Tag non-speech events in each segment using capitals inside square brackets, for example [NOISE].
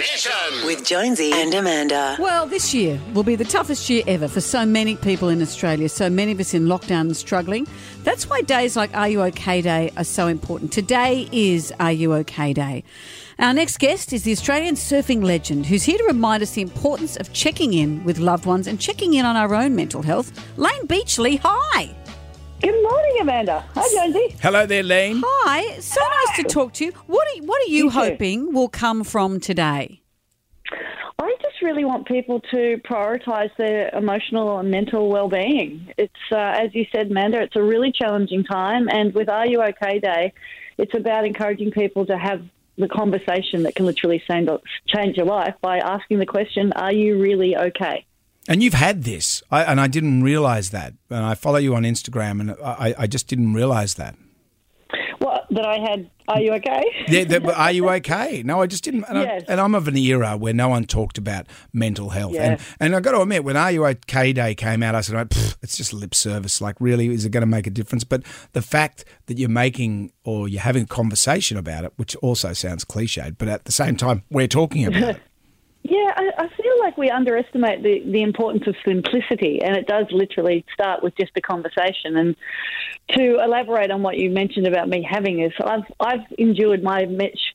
Mission. With Jonesy and Amanda. Well, this year will be the toughest year ever for so many people in Australia, so many of us in lockdown and struggling. That's why days like Are You OK Day are so important. Today is Are You OK Day. Our next guest is the Australian surfing legend who's here to remind us the importance of checking in with loved ones and checking in on our own mental health. Layne Beachley, hi. Good morning, Amanda. Hi, Jonesy. Hello there, Layne. Hi. So nice to talk to you. What are, what are you, You too. hoping will come from today? I just really want people to prioritise their emotional and mental well-being. It's, uh, as you said, Amanda, it's a really challenging time, and with Are You OK Day, it's about encouraging people to have the conversation that can literally change change your life by asking the question, "Are you really okay?" And you've had this, I, and I didn't realize that. And I follow you on Instagram, and I, I just didn't realize that. What that I had? Are you okay? Yeah, that, but are you okay? No, I just didn't. And, Yes. I, and I'm of an era where no one talked about mental health. Yeah. And and I got to admit, when Are You OK Day came out, I said, it's just lip service. Like, really, is it going to make a difference? But the fact that you're making or you're having a conversation about it, which also sounds cliched, but at the same time, we're talking about it. [LAUGHS] Yeah, I, I feel like we underestimate the, the importance of simplicity, and it does literally start with just a conversation. And to elaborate on what you mentioned about me having this, I've I've endured my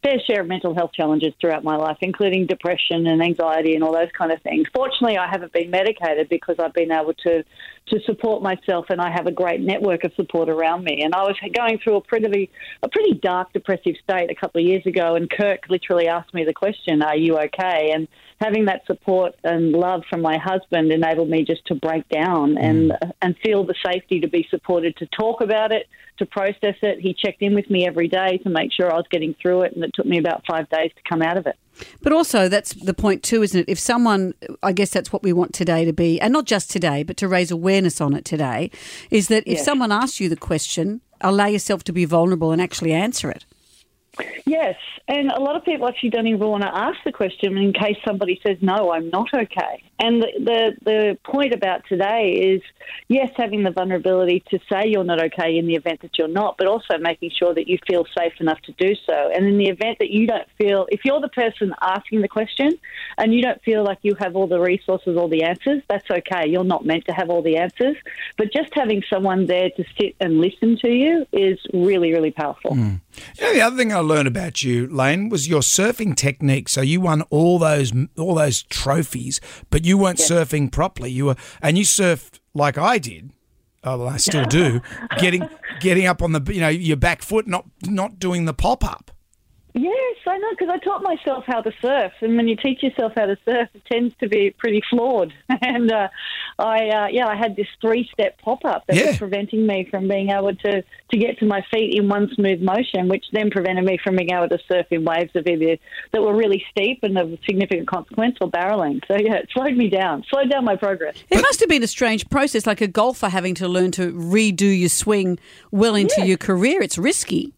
fair share of mental health challenges throughout my life, including depression and anxiety and all those kind of things. Fortunately, I haven't been medicated because I've been able to to support myself, and I have a great network of support around me. And I was going through a pretty a pretty dark depressive state a couple of years ago, and Kirk literally asked me the question, "Are you okay?" and having that support and love from my husband enabled me just to break down mm. and and feel the safety to be supported to talk about it, to process it. He checked in with me every day to make sure I was getting through it, and it took me about five days to come out of it. But also, that's the point too, isn't it? If someone, I guess that's what we want today to be, and not just today, but to raise awareness on it today, is that if Yes. someone asks you the question, allow yourself to be vulnerable and actually answer it. Yes, and a lot of people actually don't even want to ask the question in case somebody says no, I'm not okay. And the the, the point about today is yes, having the vulnerability to say you're not okay in the event that you're not, but also making sure that you feel safe enough to do so. And in the event that you don't feel, if you're the person asking the question and you don't feel like you have all the resources or the answers, that's okay. You're not meant to have all the answers, but just having someone there to sit and listen to you is really, really powerful. Hmm. Know, the other thing I learned about you, Layne, was your surfing technique. So you won all those all those trophies, but you weren't surfing properly. You were, and you surfed like I did. Oh, well, I still do. [LAUGHS] getting getting up on the you know your back foot, not not doing the pop up. Yes, I know, because I taught myself how to surf, and when you teach yourself how to surf, it tends to be pretty flawed. [LAUGHS] And uh, I, uh, yeah, I had this three-step pop-up that Yeah. was preventing me from being able to to get to my feet in one smooth motion, which then prevented me from being able to surf in waves of either that were really steep and of significant consequence or barreling. So yeah, it slowed me down, slowed down my progress. It must have been a strange process, like a golfer having to learn to redo your swing well into your career. It's risky.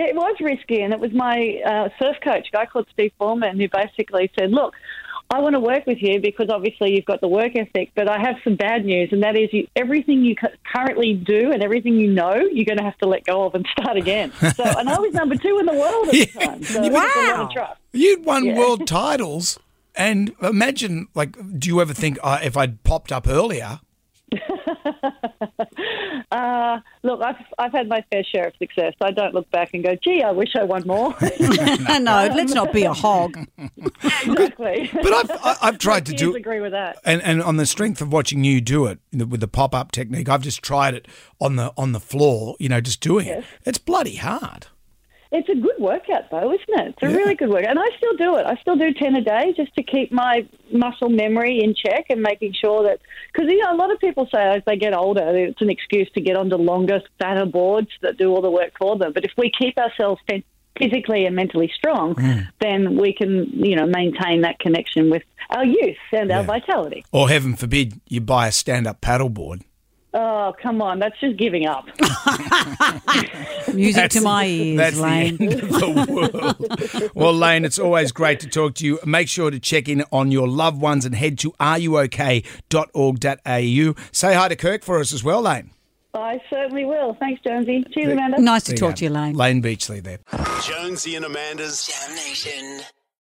Yeah, it was risky, and it was my uh, surf coach, a guy called Steve Foreman, who basically said, "Look, I want to work with you because obviously you've got the work ethic, but I have some bad news, and that is you, everything you currently do and everything you know, you're going to have to let go of and start again." So, and I was number two in the world at the [LAUGHS] time. So it was a lot of trust. You'd won Yeah. world titles, and imagine like, do you ever think uh, if I'd popped up earlier? [LAUGHS] Uh, look, I've I've had my fair share of success. I don't look back and go, "Gee, I wish I won more." [LAUGHS] [LAUGHS] no, let's not be a hog. exactly. But I've I- I've [LAUGHS] tried to Kids do agree with that. and and on the strength of watching you do it with the pop up technique, I've just tried it on the on the floor. You know, just doing it. It's bloody hard. It's a good workout, though, isn't it? It's a really good workout. And I still do it. I still do 10 a day just to keep my muscle memory in check and making sure that. Because, you know, a lot of people say as they get older, it's an excuse to get onto longer, fatter boards that do all the work for them. But if we keep ourselves physically and mentally strong, then we can, you know, maintain that connection with our youth and our vitality. Or heaven forbid, you buy a stand up paddleboard. Oh, come on. That's just giving up. [LAUGHS] Music to my ears, That's Layne. the end of the world. well, Layne, it's always great to talk to you. Make sure to check in on your loved ones and head to ruok.org.au. Say hi to Kirk for us as well, Layne. I certainly will. Thanks, Jonesy. Cheers, Amanda. Nice to talk go. to you, Layne. Layne Beachley there. Jonesy and Amanda's JAMnation.